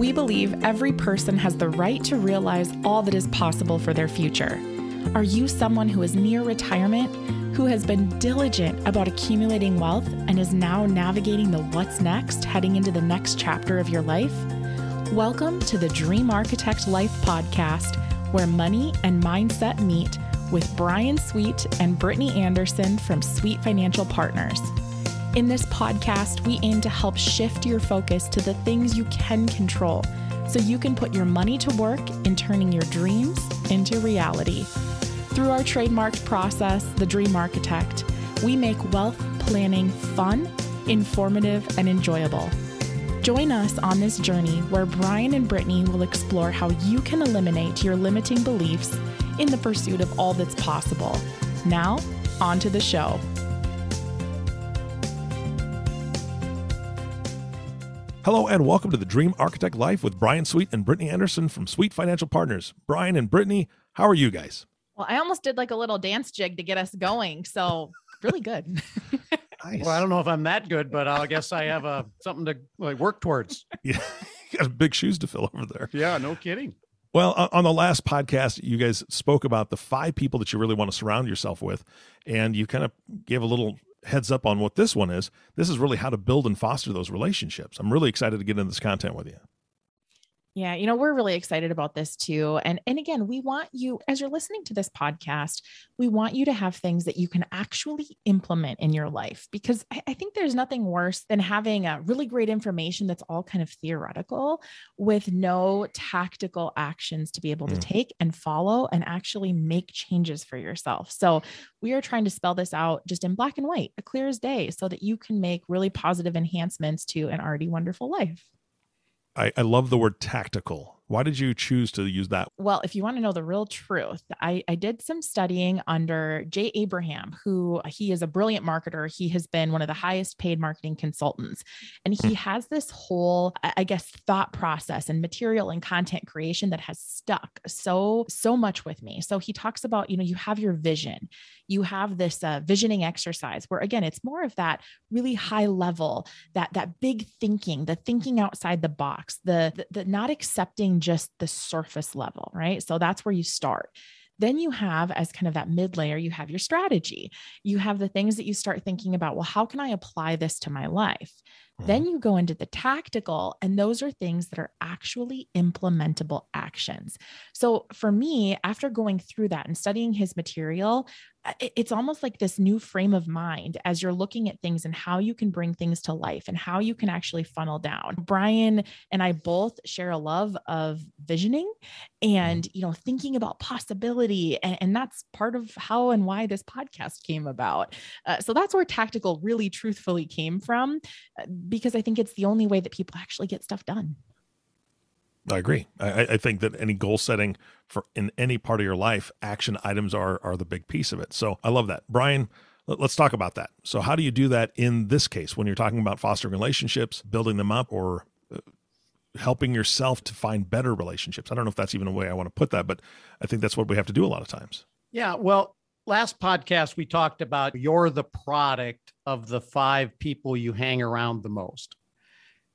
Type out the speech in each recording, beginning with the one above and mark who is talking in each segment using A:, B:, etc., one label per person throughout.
A: We believe every person has the right to realize all that is possible for their future. Are you someone who is near retirement, who has been diligent about accumulating wealth and is now navigating the what's next, heading into the next chapter of your life? Welcome to the Dream Architect Life podcast, where money and mindset meet with Bryan Sweet and Brittany Anderson from Sweet Financial Partners. In this podcast, we aim to help shift your focus to the things you can control so you can put your money to work in turning your dreams into reality. Through our trademarked process, The Dream Architect, we make wealth planning fun, informative, and enjoyable. Join us on this journey where Bryan and Brittany will explore how you can eliminate your limiting beliefs in the pursuit of all that's possible. Now, on to the show.
B: Hello and welcome to the Dream Architect Life with Bryan Sweet and Brittany Anderson from Sweet Financial Partners. Bryan and Brittany, how are you guys?
A: Well, I almost did like a little dance jig to get us going. So, really good.
C: nice. Well, I don't know if I'm that good, but I guess I have a uh, something to like work towards.
B: Yeah. you got big shoes to fill over there.
C: Yeah, no kidding.
B: Well, on the last podcast, you guys spoke about the five people that you really want to surround yourself with, and you kind of gave a little heads up on what this one is. This is really how to build and foster those relationships. I'm really excited to get into this content with you.
A: Yeah, you know, we're really excited about this too. And and again, we want you as you're listening to this podcast, we want you to have things that you can actually implement in your life because I, I think there's nothing worse than having a really great information that's all kind of theoretical with no tactical actions to be able to mm. take and follow and actually make changes for yourself. So we are trying to spell this out just in black and white, a clear as day, so that you can make really positive enhancements to an already wonderful life.
B: I, I love the word tactical why did you choose to use that?
A: Well, if you want to know the real truth, I, I did some studying under Jay Abraham, who he is a brilliant marketer. He has been one of the highest paid marketing consultants. And he mm. has this whole, I guess, thought process and material and content creation that has stuck so, so much with me. So he talks about, you know, you have your vision, you have this uh, visioning exercise where, again, it's more of that really high level, that, that big thinking, the thinking outside the box, the, the, the not accepting just the surface level, right? So that's where you start. Then you have, as kind of that mid layer, you have your strategy. You have the things that you start thinking about. Well, how can I apply this to my life? Then mm-hmm. you go into the tactical, and those are things that are actually implementable actions. So for me, after going through that and studying his material, it's almost like this new frame of mind as you're looking at things and how you can bring things to life and how you can actually funnel down. Bryan and I both share a love of visioning mm-hmm. and you know thinking about possibility and, and that's part of how and why this podcast came about. Uh, so that's where tactical really truthfully came from uh, because I think it's the only way that people actually get stuff done.
B: I agree. I, I, think that any goal setting for in any part of your life, action items are are the big piece of it. So I love that, Bryan. Let, us talk about that. So how do you do that in this case when you're talking about fostering relationships, building them up, or uh, helping yourself to find better relationships? I don't know if that's even a way I want to put that, but I think that's what we have to do a lot of times.
C: Yeah. Well, last podcast we talked about you're the product of the five people you hang around the most.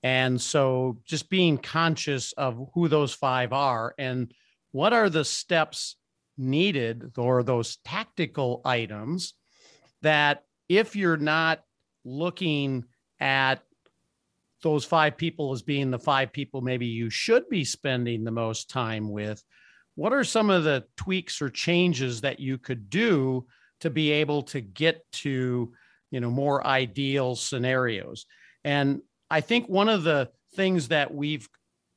C: And so just being conscious of who those five are and what are the steps needed or those tactical items that if you're not looking at those five people as being the five people maybe you should be spending the most time with what are some of the tweaks or changes that you could do to be able to get to you know more ideal scenarios and I think one of the things that we've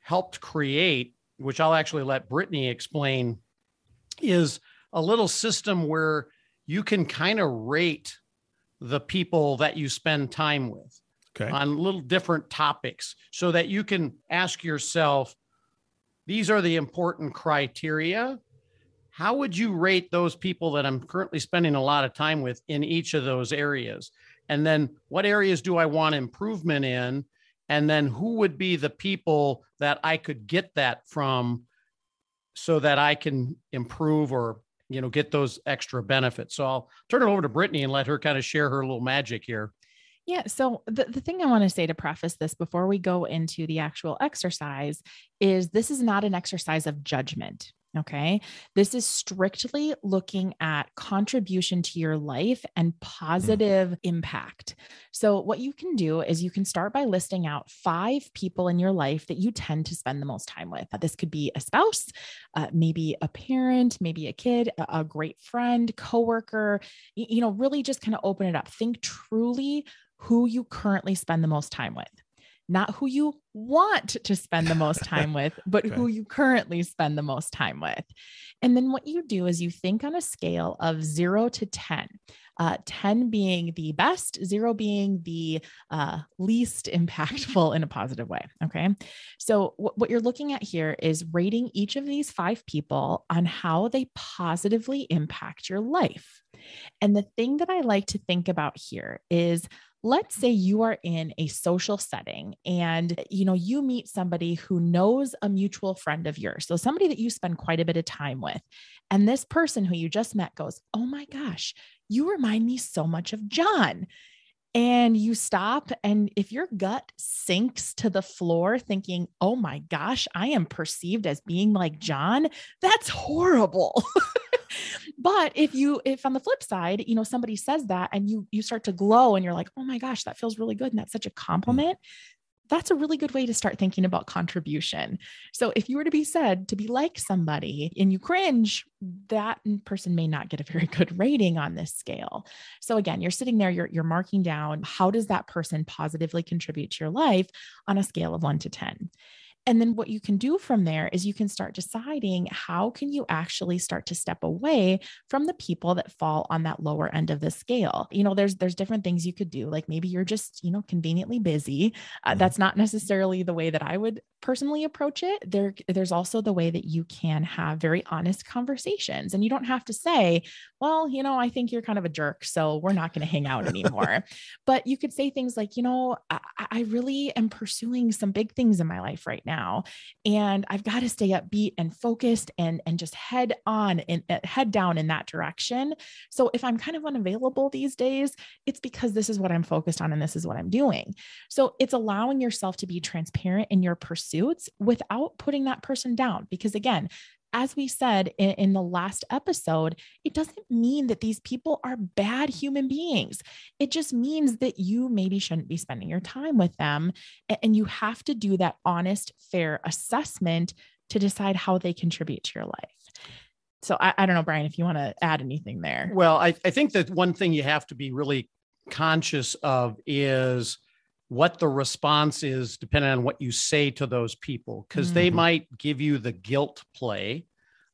C: helped create, which I'll actually let Brittany explain, is a little system where you can kind of rate the people that you spend time with okay. on little different topics so that you can ask yourself, these are the important criteria. How would you rate those people that I'm currently spending a lot of time with in each of those areas? And then what areas do I want improvement in? And then who would be the people that I could get that from so that I can improve or you know get those extra benefits. So I'll turn it over to Brittany and let her kind of share her little magic here.
A: Yeah. So, the, the thing I want to say to preface this before we go into the actual exercise is this is not an exercise of judgment. Okay. This is strictly looking at contribution to your life and mm. positive mm. impact. So, what you can do is you can start by listing out five people in your life that you tend to spend the most time with. This could be a spouse, uh, maybe a parent, maybe a kid, a, a great friend, coworker. You, you know, really just kind of open it up. Think truly who you currently spend the most time with not who you want to spend the most time with, but okay. who you currently spend the most time with. And then what you do is you think on a scale of zero to 10, uh, 10 being the best, zero being the uh, least impactful in a positive way. Okay. So, w- what you're looking at here is rating each of these five people on how they positively impact your life. And the thing that I like to think about here is let's say you are in a social setting and eh, you know you meet somebody who knows a mutual friend of yours so somebody that you spend quite a bit of time with and this person who you just met goes oh my gosh you remind me so much of john. And you stop and if your gut sinks to the floor thinking oh my gosh i am perceived as being like john that's horrible but if you if on the flip side you know somebody says that and you you start to glow and you're like oh my gosh that feels really good and that's such a mm. compliment that's a really good way to start thinking about contribution. So if you were to be said to be like somebody and you cringe, that person may not get a very good rating on this scale. So again, you're sitting there, you're, you're marking down how does that person positively contribute to your life on a scale of one to 10. And then what you can do from there is you can start deciding how can you actually start to step away from the people that fall on that lower end of the scale. You know, there's there's different things you could do. Like maybe you're just, you know, conveniently busy. Uh, mm-hmm. That's not necessarily the way that I would personally approach it. There there's also the way that you can have very honest conversations and you don't have to say, well, you know, I think you're kind of a jerk, so we're not going to hang out anymore. but you could say things like, you know, I, I really am pursuing some big things in my life right now now. And i've got to stay upbeat and focused and and just head on and uh, head down in that direction. So if i'm kind of unavailable these days it's because this is what i'm focused on and this is what i'm doing. So it's allowing yourself to be transparent in your pursuits without putting that person down because again as we said in, in, the last episode, it doesn't mean that these people are bad human beings. It just means that you maybe shouldn't be spending your time with them. And, you have to do that honest, fair assessment to decide how they contribute to your life. So I, I don't know, Bryan, if you want to add anything there.
C: Well, I, I think that one thing you have to be really conscious of is what the response is depending on what you say to those people because mm-hmm. they might give you the guilt play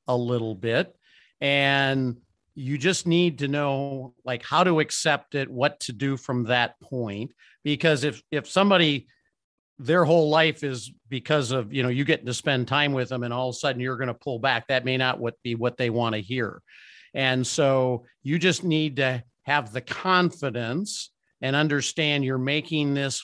C: a little bit and you just need to know like how to accept it what to do from that point because if if somebody their whole life is because of you know you getting to spend time with them and all of a sudden you're going to pull back that may not what be what they want to hear and so you just need to have the confidence and understand you're making this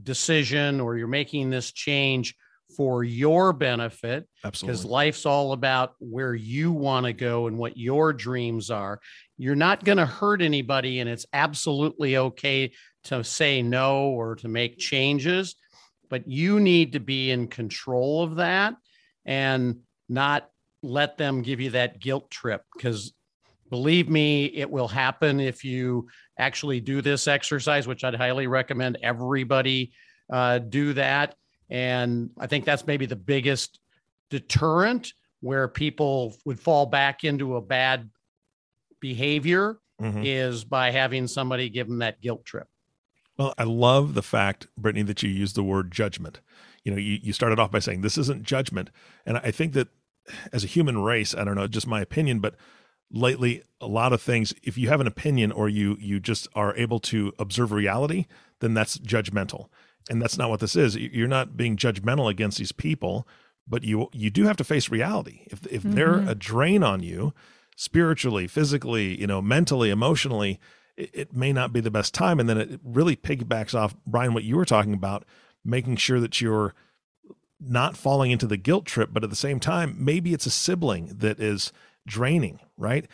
C: decision or you're making this change for your benefit.
B: Absolutely.
C: Because life's all about where you want to go and what your dreams are. You're not going to hurt anybody, and it's absolutely okay to say no or to make changes, but you need to be in control of that and not let them give you that guilt trip because Believe me, it will happen if you actually do this exercise, which I'd highly recommend everybody uh, do that. And I think that's maybe the biggest deterrent where people would fall back into a bad behavior mm-hmm. is by having somebody give them that guilt trip.
B: Well, I love the fact, Brittany, that you used the word judgment. You know, you, you started off by saying this isn't judgment. And I think that as a human race, I don't know, just my opinion, but lately a lot of things. If you have an opinion or you you just are able to observe reality then that's judgmental. And that's not what this is. You're not being judgmental against these people but you you do have to face reality. If if mm-hmm. they're a drain on you spiritually physically you know mentally emotionally it, it may not be the best time. And then it really piggybacks off bryan what you were talking about making sure that you're not falling into the guilt trip but at the same time maybe it's a sibling that is draining, right?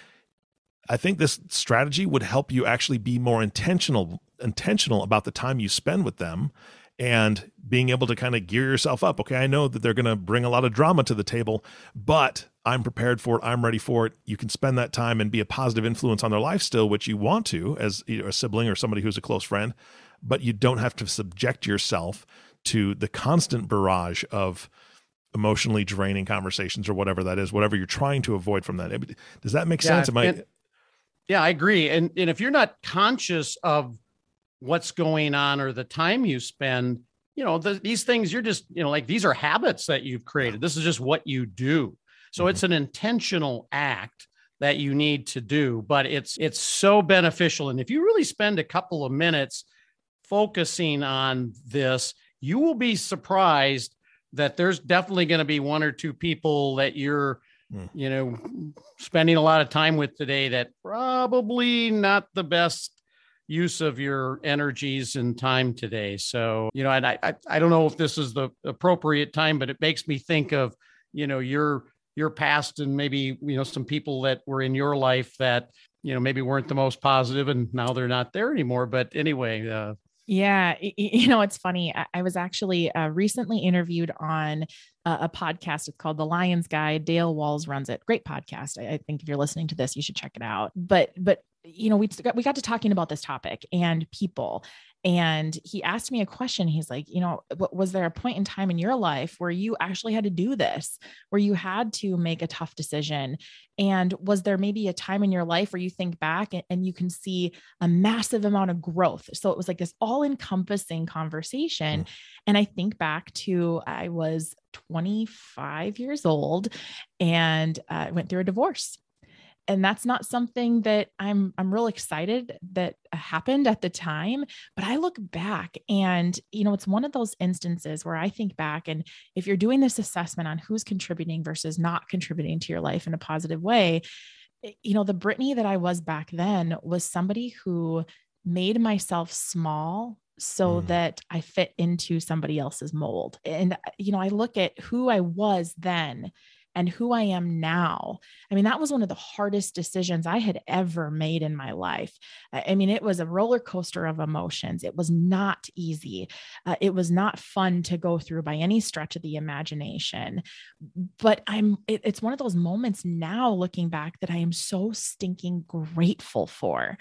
B: I think this strategy would help you actually be more intentional intentional about the time you spend with them and being able to kind of gear yourself up. Okay, I know that they're going to bring a lot of drama to the table, but I'm prepared for it. I'm ready for it. You can spend that time and be a positive influence on their life still, which you want to as a sibling or somebody who's a close friend, but you don't have to subject yourself to the constant barrage of emotionally draining conversations or whatever that is, whatever you're trying to avoid from that. Does that make yeah, sense? Am I?
C: yeah, I agree. And and if you're not conscious of what's going on or the time you spend you know the, these things you're just you know like these are habits that you've created this is just what you do so mm-hmm. it's an intentional act that you need to do but it's it's so beneficial and if you really spend a couple of minutes focusing on this you will be surprised that there's definitely going to be one or two people that you're mm. you know spending a lot of time with today that probably not the best use of your energies and time today. So, you know, and I, I, I don't know if this is the appropriate time, but it makes me think of, you know, your your past and maybe, you know, some people that were in your life that, you know, maybe weren't the most positive and now they're not there anymore. But anyway, uh,
A: yeah, you know, it's funny. I was actually uh, recently interviewed on a podcast. It's called The Lion's Guide. Dale Walls runs it. Great podcast. I think if you're listening to this, you should check it out. But but you know, we got, we got to talking about this topic and people. And he asked me a question. He's like, you know, was there a point in time in your life where you actually had to do this, where you had to make a tough decision? And was there maybe a time in your life where you think back and, and you can see a massive amount of growth? So it was like this all encompassing conversation. Mm. And I think back to I was 25 years old and uh, I went through a divorce and that's not something that I'm I'm real excited that happened at the time but I look back and you know it's one of those instances where I think back and if you're doing this assessment on who's contributing versus not contributing to your life in a positive way eh, you know the Brittany that I was back then was somebody who made myself small so mm. that I fit into somebody else's mold and you know I look at who I was then and who I am now. I mean, that was one of the hardest decisions I had ever made in my life. I mean, it was a roller coaster of emotions. It was not easy. Uh, it was not fun to go through by any stretch of the imagination. But I'm, it, it's one of those moments now looking back that I am so stinking grateful for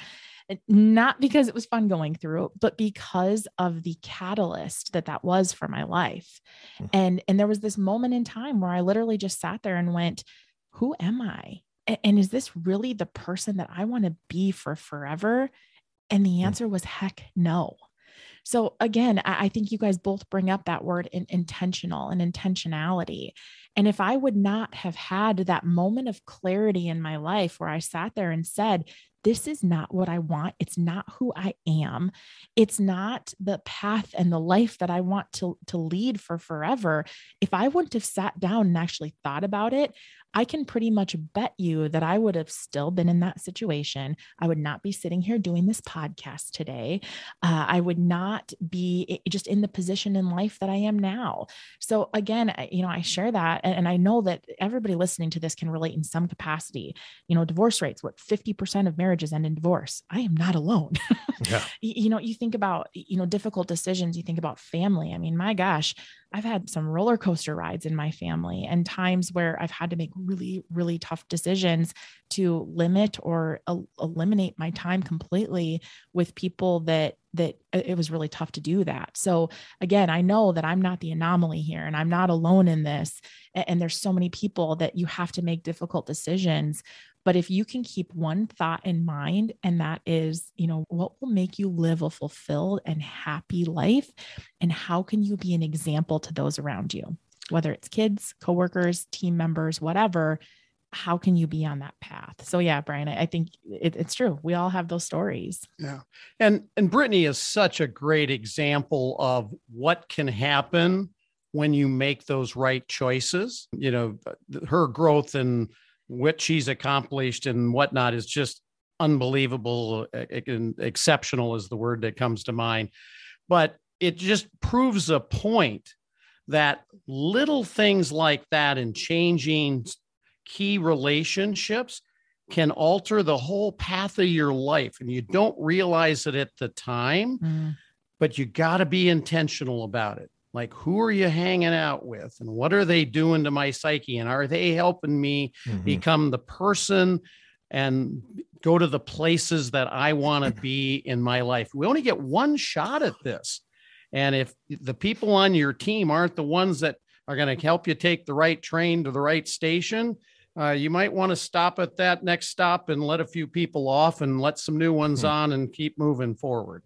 A: not because it was fun going through but because of the catalyst that that was for my life mm-hmm. and and there was this moment in time where i literally just sat there and went who am i and is this really the person that i want to be for forever and the hmm. answer mm-hmm. was heck no so again I, I think you guys both bring up that word in, intentional and intentionality and if I would not have had that moment of clarity in my life where I sat there and said, this is not what I want. It's not who I am. It's not the path and the life that I want to, to lead for forever. If I wouldn't have sat down and actually thought about it, I can pretty much bet you that I would have still been in that situation. I would not be sitting here doing this podcast today. Uh, I would not be just in the position in life that I am now. So, again, you know, I share that. And I know that everybody listening to this can relate in some capacity. You know, divorce rates, what 50% of marriages end in divorce. I am not alone. yeah. You know, you think about, you know, difficult decisions, you think about family. I mean, my gosh, I've had some roller coaster rides in my family and times where I've had to make really, really tough decisions to limit or el- eliminate my time completely with people that that uh, it was really tough to do that. So again, I know that I'm not the anomaly here and I'm not alone in this. And, and there's so many people that you have to make difficult decisions. But if you can keep one thought in mind, and that is, you know, what will make you live a fulfilled and happy life? And how can you be an example to those around you, whether it's kids, coworkers, team members, whatever? How can you be on that path? So yeah, Bryan, I, think it, it's true. We all have those stories.
C: Yeah, and and Brittany is such a great example of what can happen when you make those right choices. You know, her growth and what she's accomplished and whatnot is just unbelievable and exceptional is the word that comes to mind but it just proves a point that little things like that and changing key relationships can alter the whole path of your life and you don't realize it at the time
A: Mm.
C: but you got to be intentional about it like who are you hanging out with and what are they doing to my psyche and are they helping me
B: Mhm.
C: become the person and go to the places that I want to be in my life. We only get one shot at this. And if the people on your team aren't the ones that are going to help you take the right train to the right station, uh, you might want to stop at that next stop and let a few people off and let some new ones
B: Hmm.
C: on and keep moving forward.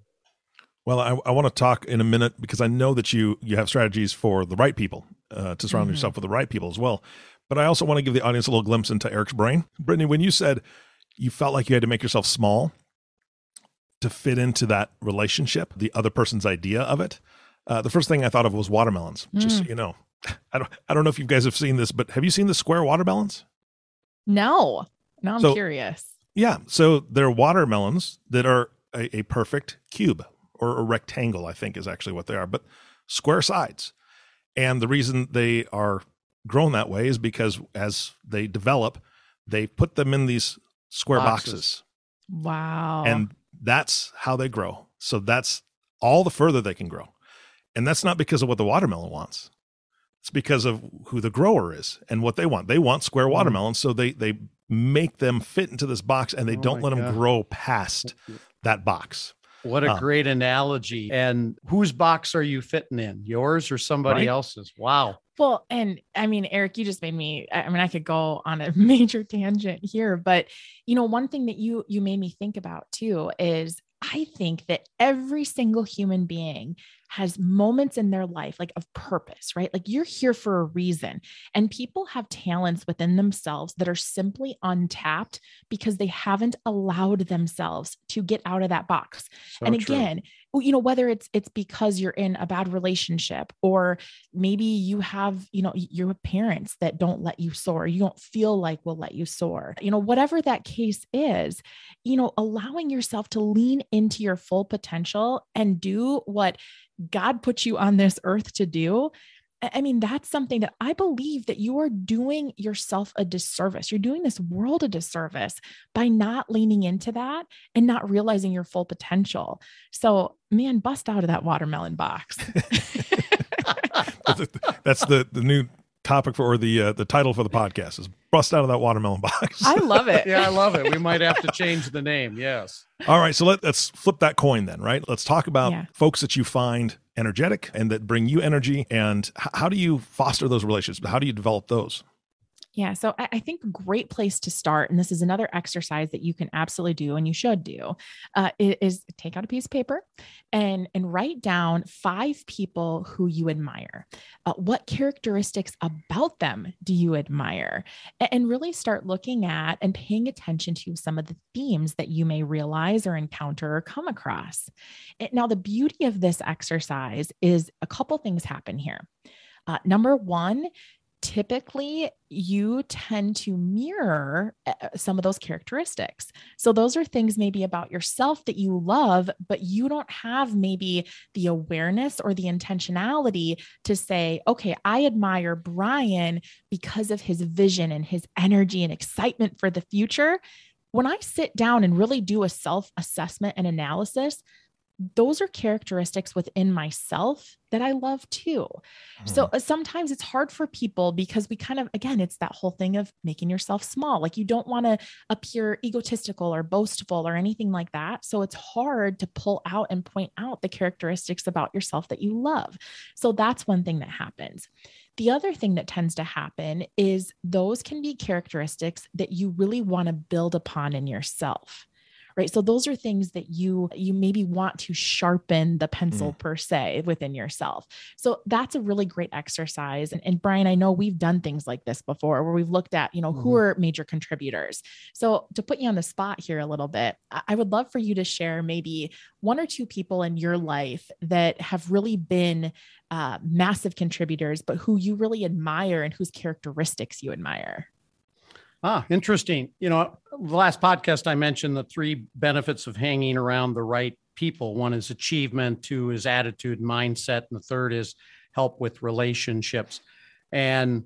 B: Well, I, I want to talk in a minute because I know that you you have strategies for the right people uh, to surround
A: Mhm.
B: yourself with the right people as well. But I also want to give the audience a little glimpse into Eric's brain. Brittany, when you said you felt like you had to make yourself small to fit into that relationship, the other person's idea of it, uh, the first thing I thought of was watermelons. Just so
A: Mm.
B: you know, I don't I don't know if you guys have seen this, but have you seen the square watermelons?
A: No, now I'm
B: So-
A: curious.
B: Yeah. So they're watermelons that are a, a perfect cube or a rectangle, I think is actually what they are, but square sides. And the reason they are grown that way is because as they develop, they put them in these square
C: Boxes.
B: boxes.
A: Wow.
B: And that's how they grow. So that's all the further they can grow. And that's not because of what the watermelon wants. It's because of who the grower is and what they want. They want square
C: Mm.
B: watermelons, so they they make them fit into this box and they
C: Oh
B: don't
C: my
B: let them grow past that box.
C: What a
B: Uh,
C: great analogy. And whose box are you fitting in? Yours or somebody
B: Right.
C: else's? Wow.
A: Well, and I mean, Eric, you just made me. I I mean, I could go on a major tangent here, but you know, one thing that you you made me think about too is I think that every single human being has moments in their life like of purpose, right? Like you're here for a reason. And people have talents within themselves that are simply untapped because they haven't allowed themselves to get out of that box
C: So
A: and again you know whether it's it's because you're in a bad relationship or maybe you have you know y- you have parents that don't let you soar you don't feel like will let you soar you know whatever that case is you know allowing yourself to lean into your full potential and do what god put you on this earth to do I- mean, that's something that I believe that you are doing yourself a disservice. You're doing this world a disservice by not leaning into that and not realizing your full potential. So, man, bust out of that watermelon box.
B: That's the the new topic for or the uh, the title for the podcast is bust out of that watermelon box.
A: I love it.
C: yeah, I love it. We might have to change the name. Yes.
B: All right, so let, let's flip that coin then, right? Let's talk about
A: Yeah.
B: folks that you find energetic and that bring you energy, and h- how do you foster those relationships? How do you develop those?
A: Yeah. So I, I think a great place to start, and this is another exercise that you can absolutely do and you should do, uh, is take out a piece of paper and and write down five people who you admire. Uh, what characteristics about them do you admire? A- And really start looking at and paying attention to some of the themes that you may realize or encounter or come across. Now, the beauty of this exercise is a couple things happen here. Uh, number one, typically you tend to mirror uh, some of those characteristics. So, those are things maybe about yourself that you love, but you don't have maybe the awareness or the intentionality to say, okay, I admire Bryan because of his vision and his energy and excitement for the future. When I sit down and really do a self assessment and analysis, those are characteristics within myself that I love too. So uh, sometimes it's hard for people because we kind of, again, it's that whole thing of making yourself small. Like you don't want to appear egotistical or boastful or anything like that. So it's hard to pull out and point out the characteristics about yourself that you love. So that's one thing that happens. The other thing that tends to happen is those can be characteristics that you really want to build upon in yourself right? So those are things that you you maybe want to sharpen the pencil per se within yourself. So that's a really great exercise. And, and bryan i know we've done things like this before where we've looked at you know who
C: Mhm.
A: are major contributors. So to put you on the spot here a little bit I- i would love for you to share maybe one or two people in your life that have really been uh, massive contributors but who you really admire and whose characteristics you admire
C: Ah, interesting. You know, the last podcast I mentioned the three benefits of hanging around the right people. One is achievement, two is attitude, mindset, and the third is help with relationships. And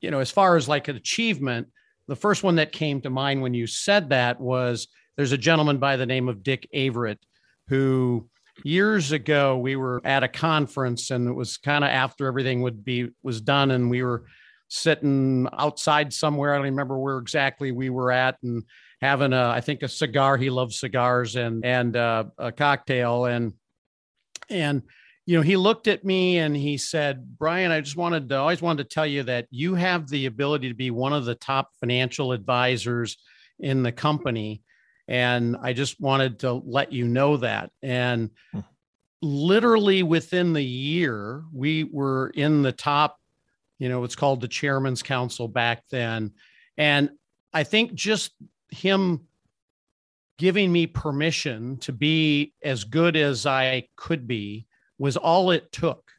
C: you know, as far as like an achievement, the first one that came to mind when you said that was there's a gentleman by the name of Dick Averett who years ago we were at a conference and it was kind of after everything would be was done and we were sitting outside somewhere i don't remember where exactly we were at and having a i think a cigar he loves cigars and and uh, a cocktail and and you know he looked at me and he said bryan i just wanted to always wanted to tell you that you have the ability to be one of the top financial advisors in the company and I just wanted to let you know that. And hmm. literally within the year, we were in the top, you know, it's called the Chairman's Council back then. And I think just him giving me permission to be as good as I could be was all it took.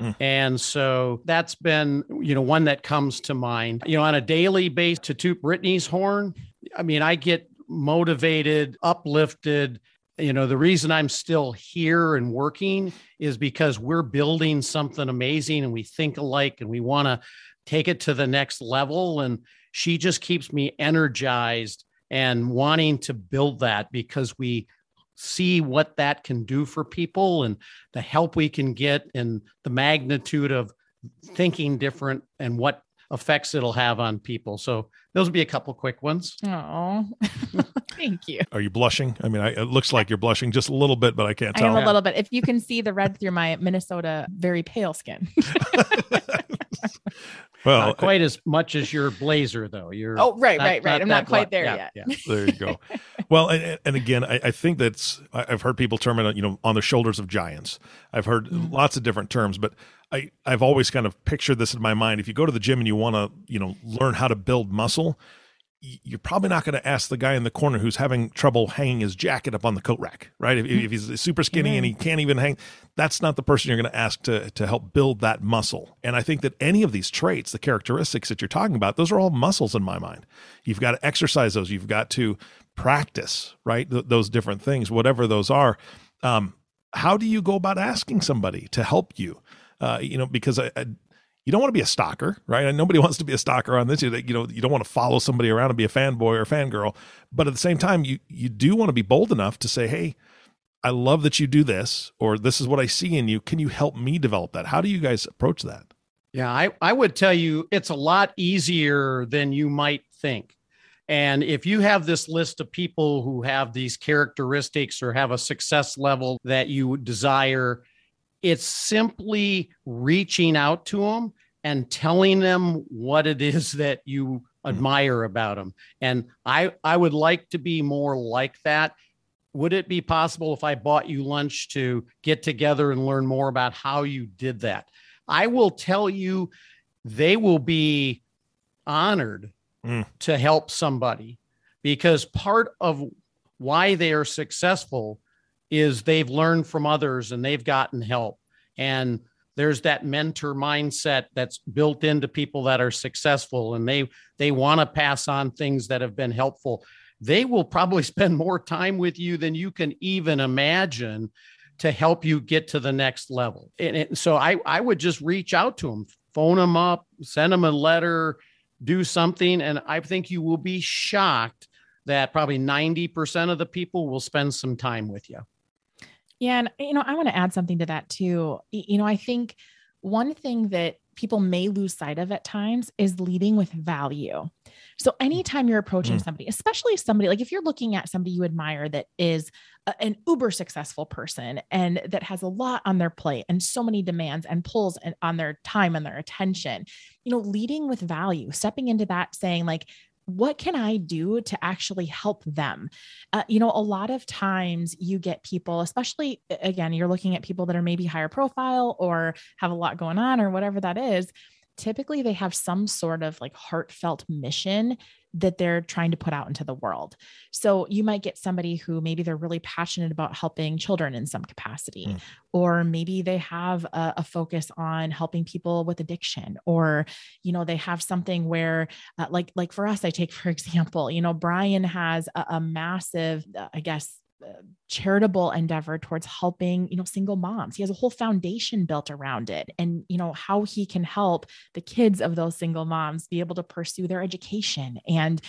C: Mm. And so that's been, you know, one that comes to mind. You know, on a daily basis to toot Brittany's horn. I mean, I get motivated, uplifted. You know, the reason I'm still here and working is because we're building something amazing and we think alike and we want to take it to the next level. And she just keeps me energized and wanting to build that because we see what that can do for people and the help we can get and the magnitude of thinking different and what effects it'll have on people. So those would be a couple quick ones.
A: Oh, thank you.
B: Are you blushing? I mean, I, it looks like you're blushing just a little bit, but I can't tell.
A: I am a little bit. If you can see the red through my Minnesota very pale skin.
C: well, not quite as much as your blazer, though. You're
A: oh, right, not, right, right. Not I'm not quite there yeah,
B: yet. Yeah. there you go. Well, and, and again, I, I, think that's I've heard people term it, you know, on the shoulders of giants. I've heard mm-hmm. lots of different terms, but I, I've always kind of pictured this in my mind. If you go to the gym and you want to, you know, learn how to build muscle, you're probably not going to ask the guy in the corner who's having trouble hanging his jacket up on the coat rack, right? If, if he's super skinny mm-hmm. and he can't even hang, that's not the person you're going to ask to, to help build that muscle. And I think that any of these traits, the characteristics that you're talking about, those are all muscles in my mind. You've got to exercise those. You've got to practice, right? Th- those different things, whatever those are. Um, how do you go about asking somebody to help you? Uh, you know, because I, I, you don't want to be a stalker, right? And nobody wants to be a stalker on this. You know, you don't want to follow somebody around and be a fanboy or a fangirl. But at the same time, you you do want to be bold enough to say, "Hey, I love that you do this," or "This is what I see in you. Can you help me develop that?" How do you guys approach that?
C: Yeah, I I would tell you it's a lot easier than you might think. And if you have this list of people who have these characteristics or have a success level that you desire, it's simply reaching out to them and telling them what it is that you mm-hmm. admire about them. And I I would like to be more like that. Would it be possible if I bought you lunch to get together and learn more about how you did that? I will tell you they will be honored mm. to help somebody because part of why they are successful is they've learned from others and they've gotten help. And there's that mentor mindset that's built into people that are successful and they they want to pass on things that have been helpful. They will probably spend more time with you than you can even imagine to help you get to the next level. And it, so I I would just reach out to them, phone them up, send them a letter, do something and I think you will be shocked that probably 90% of the people will spend some time with you.
A: Yeah. And, you know, I want to add something to that too. You know, I think one thing that people may lose sight of at times is leading with value. So anytime you're approaching mm. somebody, especially somebody like if you're looking at somebody you admire that is a, an uber successful person and that has a lot on their plate and so many demands and pulls on their time and their attention, you know, leading with value, stepping into that saying like what can I do to actually help them? Uh, you know, a lot of times you get people, especially again, you're looking at people that are maybe higher profile or have a lot going on or whatever that is. Typically, they have some sort of like heartfelt mission that they're trying to put out into the world. So you might get somebody who maybe they're really passionate about helping children in some capacity, mm. or maybe they have a, a, focus on helping people with addiction, or you know they have something where, uh, like like for us, I take for example, you know Bryan has a, a massive, uh, I guess charitable endeavor towards helping you know single moms. He has a whole foundation built around it and you know how he can help the kids of those single moms be able to pursue their education and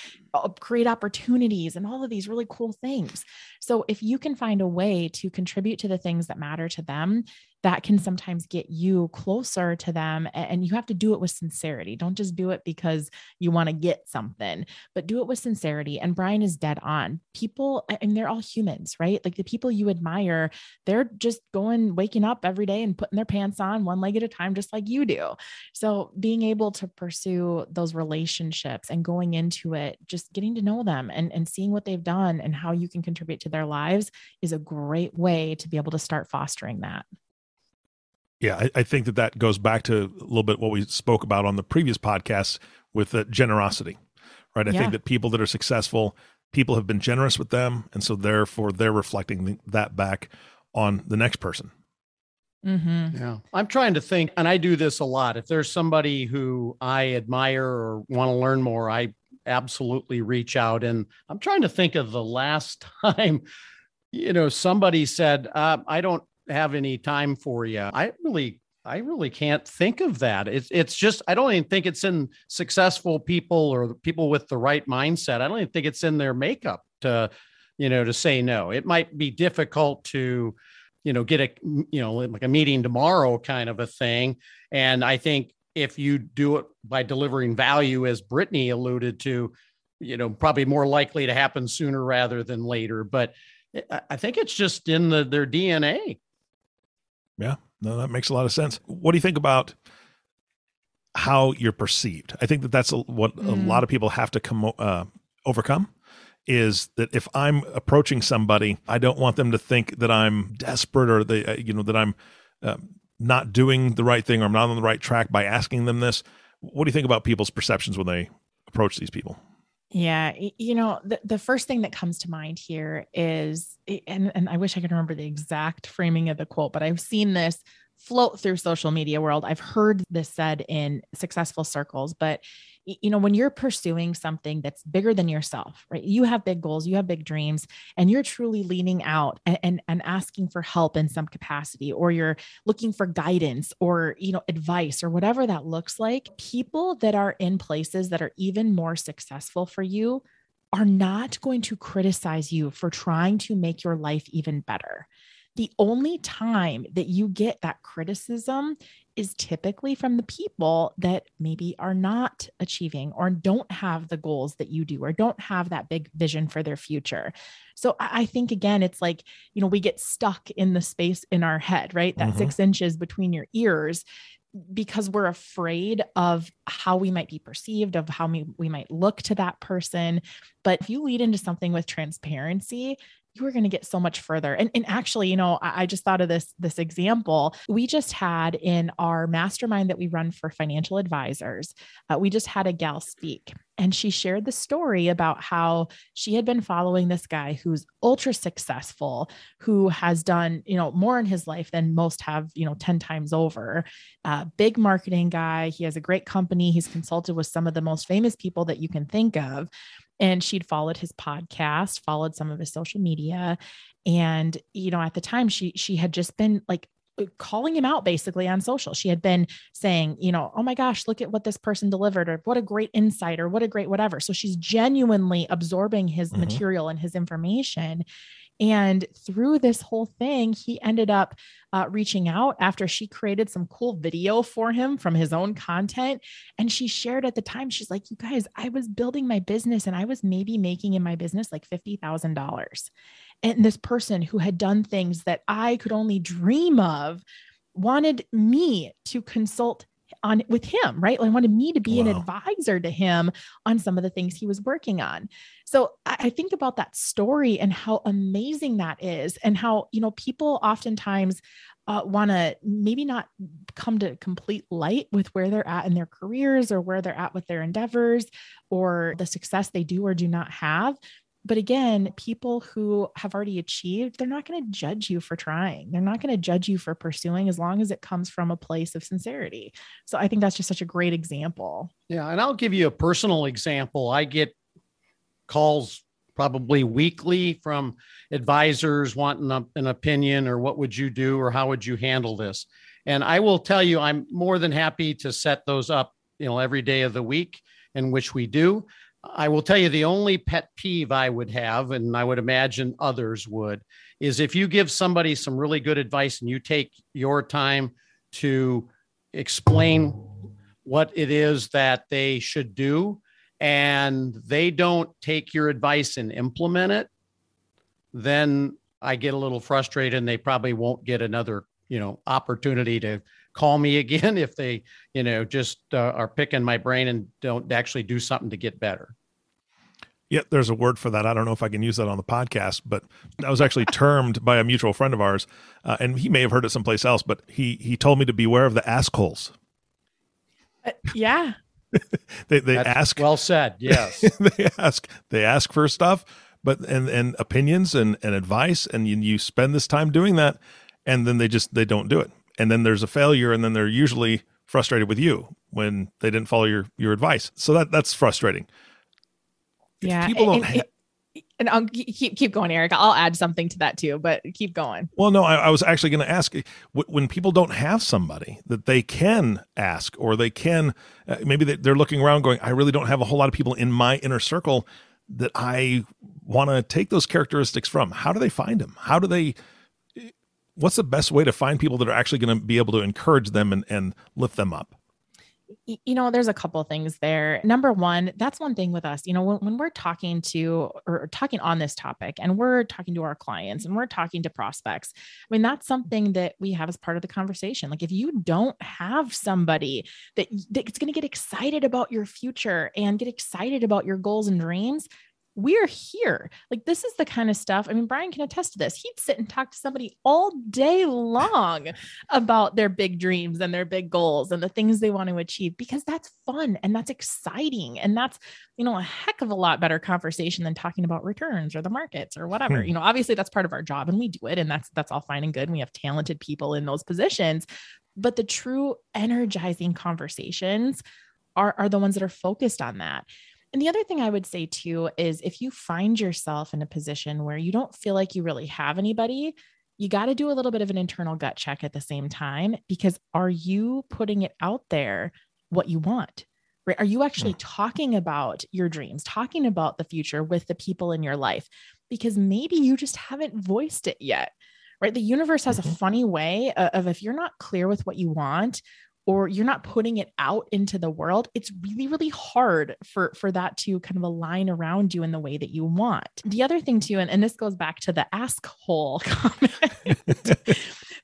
A: Uh, create opportunities and all of these really cool things so if you can find a way to contribute to the things that matter to them that can sometimes get you closer to them. And you have to do it with sincerity. Don't just do it because you want to get something, but do it with sincerity. And Bryan is dead on. People, and they're all humans, right? Like the people you admire, they're just going, waking up every day and putting their pants on one leg at a time, just like you do. So being able to pursue those relationships and going into it, just getting to know them and, and seeing what they've done and how you can contribute to their lives is a great way to be able to start fostering that.
B: Yeah, I, I, think that that goes back to a little bit what we spoke about on the previous podcast with the generosity, right? I yeah. think that people that are successful, people have been generous with them, and so therefore they're reflecting that back on the next person.
C: Mm-hmm. Yeah, I'm trying to think, and I do this a lot. If there's somebody who I admire or want to learn more, I absolutely reach out, and I'm trying to think of the last time you know somebody said uh, i don't have any time for you. I really I really can't think of that. It's it's just I don't even think it's in successful people or people with the right mindset. I don't even think it's in their makeup to you know to say no. It might be difficult to you know get a you know like a meeting tomorrow kind of a thing. And I think if you do it by delivering value, as Brittany alluded to, you know probably more likely to happen sooner rather than later. But I think it's just in the their DNA.
B: Yeah, no, that makes a lot of sense. What do you think about how you're perceived? I think that that's what mm. a lot of people have to come uh, overcome. Is that if I'm approaching somebody, I don't want them to think that I'm desperate or they, uh, you know, that I'm uh, not doing the right thing or I'm not on the right track by asking them this. What do you think about people's perceptions when they approach these people?
A: Yeah, you know, the, the first thing that comes to mind here is, and, and I wish I could remember the exact framing of the quote, but I've seen this float through social media world. I've heard this said in successful circles, but you know, when you're pursuing something that's bigger than yourself, right? You have big goals, you have big dreams, and you're truly leaning out and, and, and asking for help in some capacity, or you're looking for guidance or, you know, advice or whatever that looks like. People that are in places that are even more successful for you are not going to criticize you for trying to make your life even better the only time that you get that criticism is typically from the people that maybe are not achieving or don't have the goals that you do or don't have that big vision for their future. So I think again, it's like, you know, we get stuck in the space in our head, right? That mm-hmm. six inches between your ears because we're afraid of how we might be perceived, of how we, we might look to that person. But if you lead into something with transparency, you are going to get so much further. And, and actually, you know, I, I just thought of this this example. We just had in our mastermind that we run for financial advisors, uh, we just had a gal speak, and she shared the story about how she had been following this guy who's ultra successful, who has done you know more in his life than most have, you know, ten times over. Uh, big marketing guy. He has a great company. He's consulted with some of the most famous people that you can think of and she'd followed his podcast followed some of his social media and you know at the time she she had just been like calling him out basically on social. She had been saying, you know, oh my gosh, look at what this person delivered, or what a great insight, or what a great whatever. So she's genuinely absorbing his mm-hmm. material and his information. And through this whole thing, he ended up uh, reaching out after she created some cool video for him from his own content. And she shared at the time, she's like, You guys, I was building my business and I was maybe making in my business like $50,000. And this person who had done things that I could only dream of wanted me to consult on with him, right? Like wanted me to be wow. an advisor to him on some of the things he was working on. So I, I think about that story and how amazing that is, and how you know people oftentimes uh, want to maybe not come to complete light with where they're at in their careers or where they're at with their endeavors or the success they do or do not have but again, people who have already achieved, they're not going to judge you for trying. They're not going to judge you for pursuing as long as it comes from a place of sincerity. So I think that's just such a great example.
C: Yeah. And I'll give you a personal example. I get calls probably weekly from advisors wanting a, an opinion or what would you do or how would you handle this. And I will tell you, I'm more than happy to set those up, you know, every day of the week in which we do. I will tell you the only pet peeve I would have, and I would imagine others would, is if you give somebody some really good advice and you take your time to explain what it is that they should do and they don't take your advice and implement it, then I get a little frustrated and they probably won't get another, you know, opportunity to call me again if they, you know, just uh, are picking my brain and don't actually do something to get better.
B: Yeah, there's a word for that. I don't know if I can use that on the podcast, but that was actually termed by a mutual friend of ours, uh, and he may have heard it someplace else. But he he told me to beware of the assholes.
A: Uh, yeah,
B: they they
C: That's
B: ask
C: Well said. Yes.
B: they ask they ask for stuff, but and and opinions and and advice, and you, you spend this time doing that, and then they just they don't do it, and then there's a failure, and then they're usually frustrated with you when they didn't follow your your advice. So that that's frustrating. If
A: yeah.
B: people don't.
A: and,
B: ha-
A: and- I'll keep keep going, Eric. I'll add something to that too, but keep going.
B: Well, no, I, I was actually going to ask when people don't have somebody that they can ask, or they can, uh, maybe they're looking around going, I really don't have a whole lot of people in my inner circle that I want to take those characteristics from. How do they find them? How do they, what's the best way to find people that are actually going to be able to encourage them and, and lift them up?
A: you know there's a couple things there number one that's one thing with us you know when, when we're talking to or talking on this topic and we're talking to our clients and we're talking to prospects i mean that's something that we have as part of the conversation like if you don't have somebody that that's going to get excited about your future and get excited about your goals and dreams we're here. Like, this is the kind of stuff. I mean, Bryan can attest to this. He'd sit and talk to somebody all day long about their big dreams and their big goals and the things they want to achieve because that's fun and that's exciting. And that's, you know, a heck of a lot better conversation than talking about returns or the markets or whatever.
B: Hmm.
A: You know, obviously that's part of our job and we do it. And that's, that's all fine and good. And we have talented people in those positions. But the true energizing conversations are, are the ones that are focused on that. And the other thing I would say too is if you find yourself in a position where you don't feel like you really have anybody, you got to do a little bit of an internal gut check at the same time because are you putting it out there what you want? Right? Are you actually talking about your dreams, talking about the future with the people in your life? Because maybe you just haven't voiced it yet. Right? The universe has a
B: Mhm.
A: funny way of if you're not clear with what you want or you're not putting it out into the world it's really really hard for for that to kind of align around you in the way that you want the other thing too and, and this goes back to the ask hole comment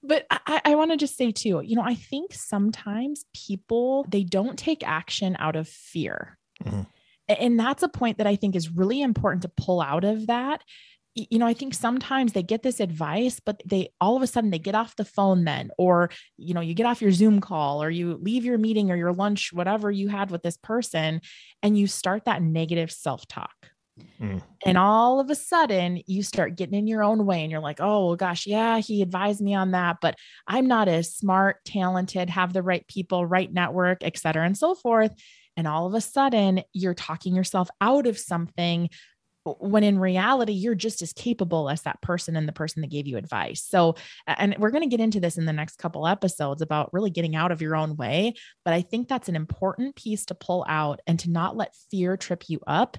A: but i, I want to just say too you know i think sometimes people they don't take action out of fear
B: Mhm.
A: And that's a point that i think is really important to pull out of that you know i think sometimes they get this advice but they all of a sudden they get off the phone then or you know you get off your zoom call or you leave your meeting or your lunch whatever you had with this person and you start that negative self-talk
B: Mm.
A: and all of a sudden you start getting in your own way and you're like oh well, gosh yeah he advised me on that but i'm not as smart talented have the right people right network et cetera and so forth and all of a sudden you're talking yourself out of something when in reality you're just as capable as that person and the person that gave you advice. So and we're going to get into this in the next couple episodes about really getting out of your own way but i think that's an important piece to pull out and to not let fear trip you up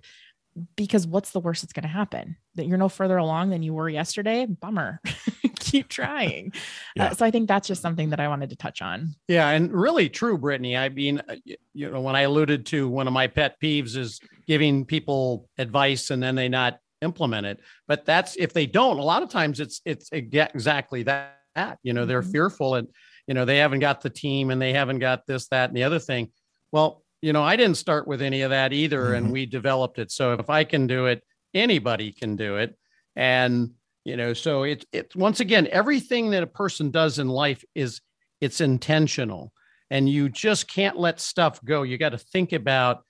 A: because what's the worst that's going to happen? That you're no further along than you were yesterday? Bummer. Keep trying.
B: Yeah.
A: uh, so i think that's just something that i wanted to touch on.
C: Yeah, and really true, Brittany. I mean, uh, you know, when I alluded to one of my pet peeves is giving people advice and then they not implement it. But that's if they don't. A lot of times, it's it's exactly that. You know, they're
A: Mhm.
C: fearful and you know they haven't got the team and they haven't got this, that, and the other thing. Well, you know, I didn't start with any of that either,
B: Mhm.
C: and we developed it. So if I can do it, anybody can do it. And you know, so it's it's once again everything that a person does in life is it's intentional and you just can't let stuff go. You got to think about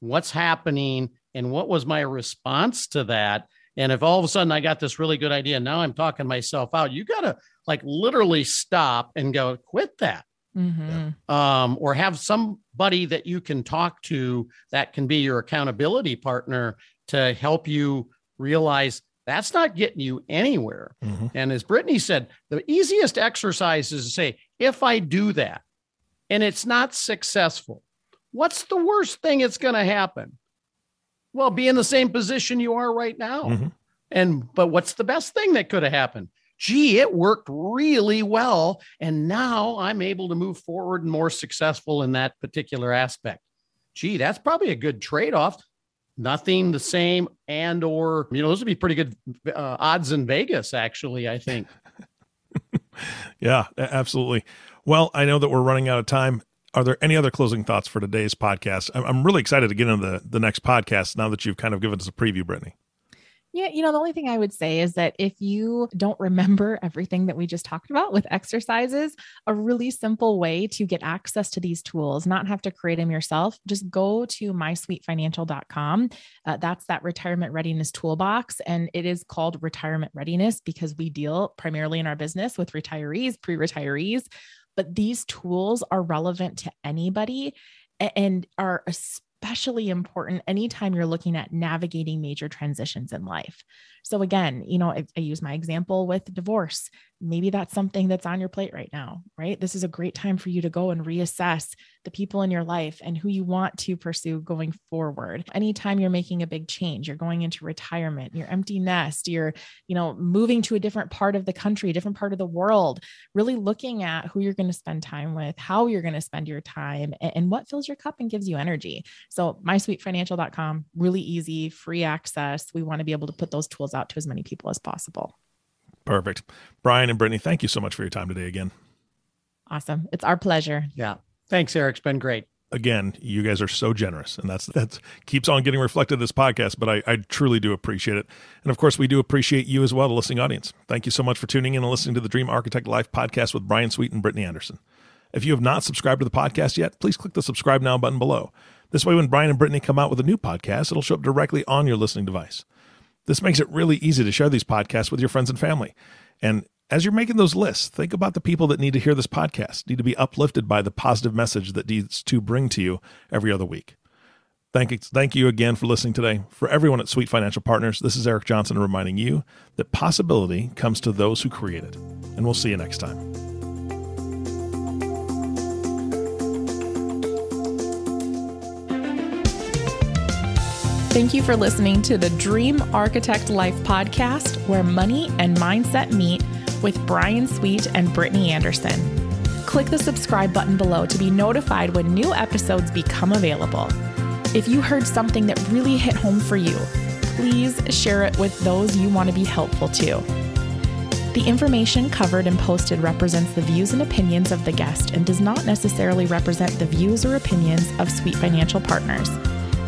C: what's happening and what was my response to that. And if all of a sudden I got this really good idea, now I'm talking myself out, you got to like literally stop and go, quit that.
A: Mhm.
C: Um, or have somebody that you can talk to that can be your accountability partner to help you realize that's not getting you anywhere. Mm-hmm. And as Brittany said, the easiest exercise is to say, if I do that and it's not successful, what's the worst thing that's going to happen? Well, be in the same position you are right now. Mm-hmm. And but what's the best thing that could have happened? Gee, it worked really well. And now I'm able to move forward and more successful in that particular aspect. Gee, that's probably a good trade-off. Nothing the same, and or you know, those would be pretty good uh, odds in Vegas, actually. I think.
B: yeah, absolutely. Well, I know that we're running out of time are there any other closing thoughts for today's podcast? I'm really excited to get into the, the next podcast now that you've kind of given us a preview, Brittany.
A: Yeah, you know, the only thing I would say is that if you don't remember everything that we just talked about with exercises, a really simple way to get access to these tools, not have to create them yourself, just go to mysweetfinancial.com. Uh, that's that retirement readiness toolbox. And it is called retirement readiness because we deal primarily in our business with retirees, pre retirees. But these tools are relevant to anybody and are especially important anytime you're looking at navigating major transitions in life. So, again, you know, I, I, use my example with divorce. Maybe that's something that's on your plate right now, right? This is a great time for you to go and reassess the people in your life and who you want to pursue going forward. Anytime you're making a big change, you're going into retirement, your empty nest, you're, you know, moving to a different part of the country, different part of the world, really looking at who you're going to spend time with, how you're going to spend your time, and, and what fills your cup and gives you energy. So, mysweetfinancial.com, really easy, free access. We want to be able to put those tools out to as many people as possible.
B: Perfect. Bryan and Brittany, thank you so much for your time today again.
A: Awesome. It's our pleasure.
C: Yeah. Thanks, Eric. It's been great.
B: Again, you guys are so generous, and that's that keeps on getting reflected in this podcast. But I, I truly do appreciate it, and of course, we do appreciate you as well, the listening audience. Thank you so much for tuning in and listening to the Dream Architect Life podcast with Bryan Sweet and Brittany Anderson. If you have not subscribed to the podcast yet, please click the subscribe now button below. This way, when Bryan and Brittany come out with a new podcast, it'll show up directly on your listening device. This makes it really easy to share these podcasts with your friends and family. And as you're making those lists, think about the people that need to hear this podcast, need to be uplifted by the positive message that these two bring to you every other week. Thank you, thank you again for listening today. For everyone at Sweet Financial Partners, this is Eric Johnson reminding you that possibility comes to those who create it. And we'll see you next time.
A: Thank you for listening to the Dream Architect Life podcast, where money and mindset meet with Bryan Sweet and Brittany Anderson. Click the subscribe button below to be notified when new episodes become available. If you heard something that really hit home for you, please share it with those you want to be helpful to. The information covered and posted represents the views and opinions of the guest and does not necessarily represent the views or opinions of Sweet Financial Partners.